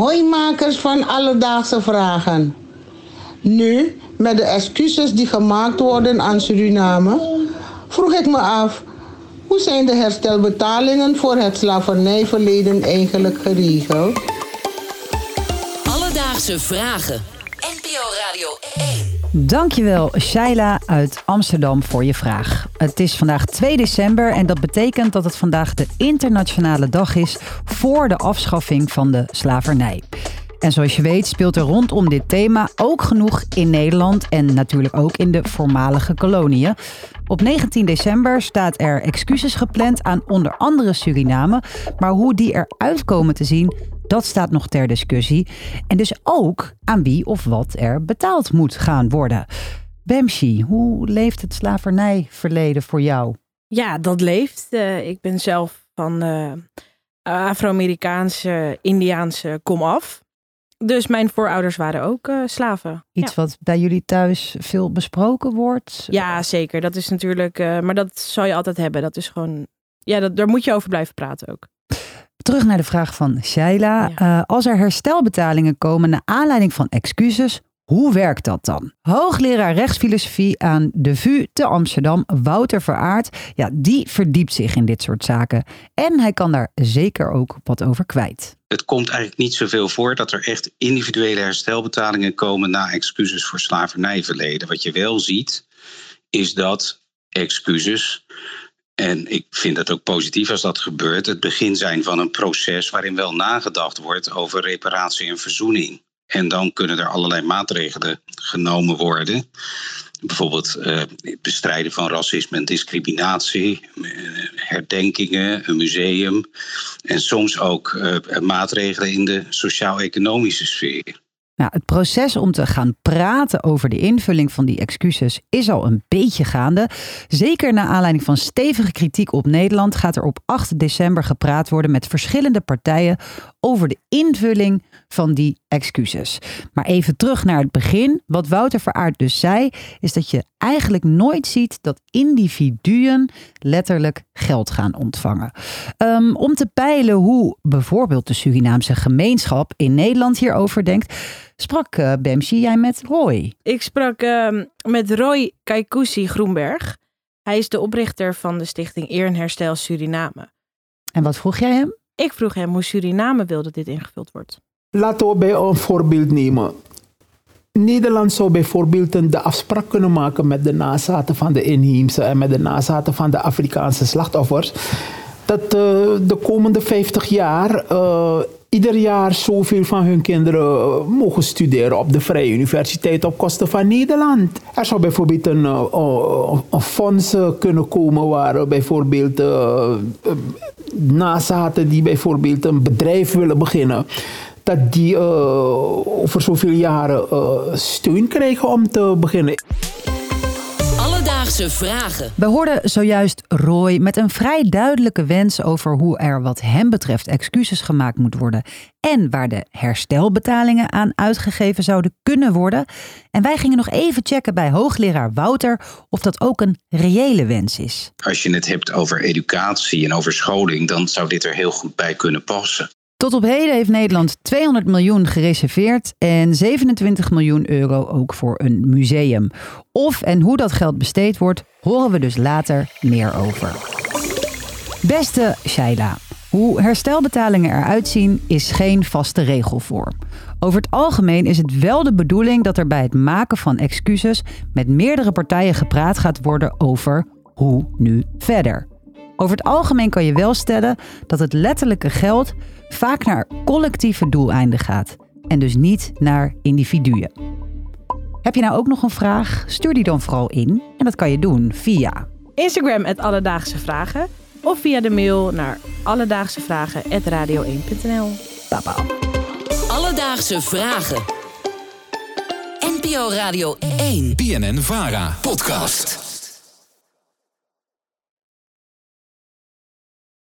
Hooimakers van alledaagse vragen. Nu, met de excuses die gemaakt worden aan Suriname, vroeg ik me af, hoe zijn de herstelbetalingen voor het slavernijverleden eigenlijk geregeld? Alledaagse vragen. NPO Radio 1. Dankjewel, Shaila uit Amsterdam, voor je vraag. Het is vandaag 2 december en dat betekent dat het vandaag de internationale dag is voor de afschaffing van de slavernij. En zoals je weet speelt er rondom dit thema ook genoeg in Nederland en natuurlijk ook in de voormalige koloniën. Op 19 december staat er excuses gepland aan onder andere Suriname, maar hoe die eruit komen te zien, dat staat nog ter discussie. En dus ook aan wie of wat er betaald moet gaan worden. Bemshi, hoe leeft het slavernijverleden voor jou? Ja, dat leeft. Uh, ik ben zelf van uh, Afro-Amerikaanse, Indiaanse komaf. Dus mijn voorouders waren ook uh, slaven. Iets ja. wat bij jullie thuis veel besproken wordt? Ja, zeker. Dat is natuurlijk, maar dat zal je altijd hebben. Dat is gewoon, ja, dat, daar moet je over blijven praten ook. Terug naar de vraag van Shaila. Ja. Als er herstelbetalingen komen naar aanleiding van excuses, hoe werkt dat dan? Hoogleraar rechtsfilosofie aan de VU te Amsterdam, Wouter Veraard, ja, die verdiept zich in dit soort zaken. En hij kan daar zeker ook wat over kwijt. Het komt eigenlijk niet zoveel voor dat er echt individuele herstelbetalingen komen na excuses voor slavernijverleden. Wat je wel ziet, is dat excuses en ik vind het ook positief als dat gebeurt. Het begin zijn van een proces waarin wel nagedacht wordt over reparatie en verzoening. En dan kunnen er allerlei maatregelen genomen worden. Bijvoorbeeld uh, bestrijden van racisme en discriminatie, uh, herdenkingen, een museum. En soms ook uh, maatregelen in de sociaal-economische sfeer. Nou, het proces om te gaan praten over de invulling van die excuses is al een beetje gaande. Zeker na aanleiding van stevige kritiek op Nederland gaat er op 8 december gepraat worden met verschillende partijen over de invulling van die excuses. Maar even terug naar het begin. Wat Wouter Veraard dus zei, is dat je eigenlijk nooit ziet dat individuen letterlijk geld gaan ontvangen. Um, om te peilen hoe bijvoorbeeld de Surinaamse gemeenschap in Nederland hierover denkt, sprak uh, Bemsi jij met Roy? Ik sprak uh, met Roy Kaikousi Groenberg. Hij is de oprichter van de stichting Eer en Herstel Suriname. En wat vroeg jij hem? Ik vroeg hem hoe Suriname wil dat dit ingevuld wordt. Laten we bij een voorbeeld nemen. Nederland zou bijvoorbeeld de afspraak kunnen maken met de nazaten van de inheemse en met de nazaten van de Afrikaanse slachtoffers. Dat uh, de komende 50 jaar uh, ieder jaar zoveel van hun kinderen mogen studeren op de Vrije Universiteit op kosten van Nederland. Er zou bijvoorbeeld een, uh, een fonds kunnen komen waar bijvoorbeeld nazaten die bijvoorbeeld een bedrijf willen beginnen dat die uh, over zoveel jaren uh, steun krijgen om te beginnen. Alledaagse vragen. We hoorden zojuist Roy met een vrij duidelijke wens over hoe er wat hem betreft excuses gemaakt moet worden en waar de herstelbetalingen aan uitgegeven zouden kunnen worden. En wij gingen nog even checken bij hoogleraar Wouter of dat ook een reële wens is. Als je het hebt over educatie en over scholing, dan zou dit er heel goed bij kunnen passen. Tot op heden heeft Nederland 200 miljoen gereserveerd en 27 miljoen euro ook voor een museum. Of en hoe dat geld besteed wordt, horen we dus later meer over. Beste Shaila, hoe herstelbetalingen eruit zien is geen vaste regel voor. Over het algemeen is het wel de bedoeling dat er bij het maken van excuses met meerdere partijen gepraat gaat worden over hoe nu verder. Over het algemeen kan je wel stellen dat het letterlijke geld vaak naar collectieve doeleinden gaat en dus niet naar individuen. Heb je nou ook nog een vraag? Stuur die dan vooral in en dat kan je doen via Instagram het Alledaagse Vragen of via de mail naar alledaagsevragen.radio1.nl. Papa. Alledaagse Vragen. NPO Radio 1. BNN Vara. Podcast.